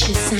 precious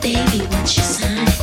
baby, what's your sign?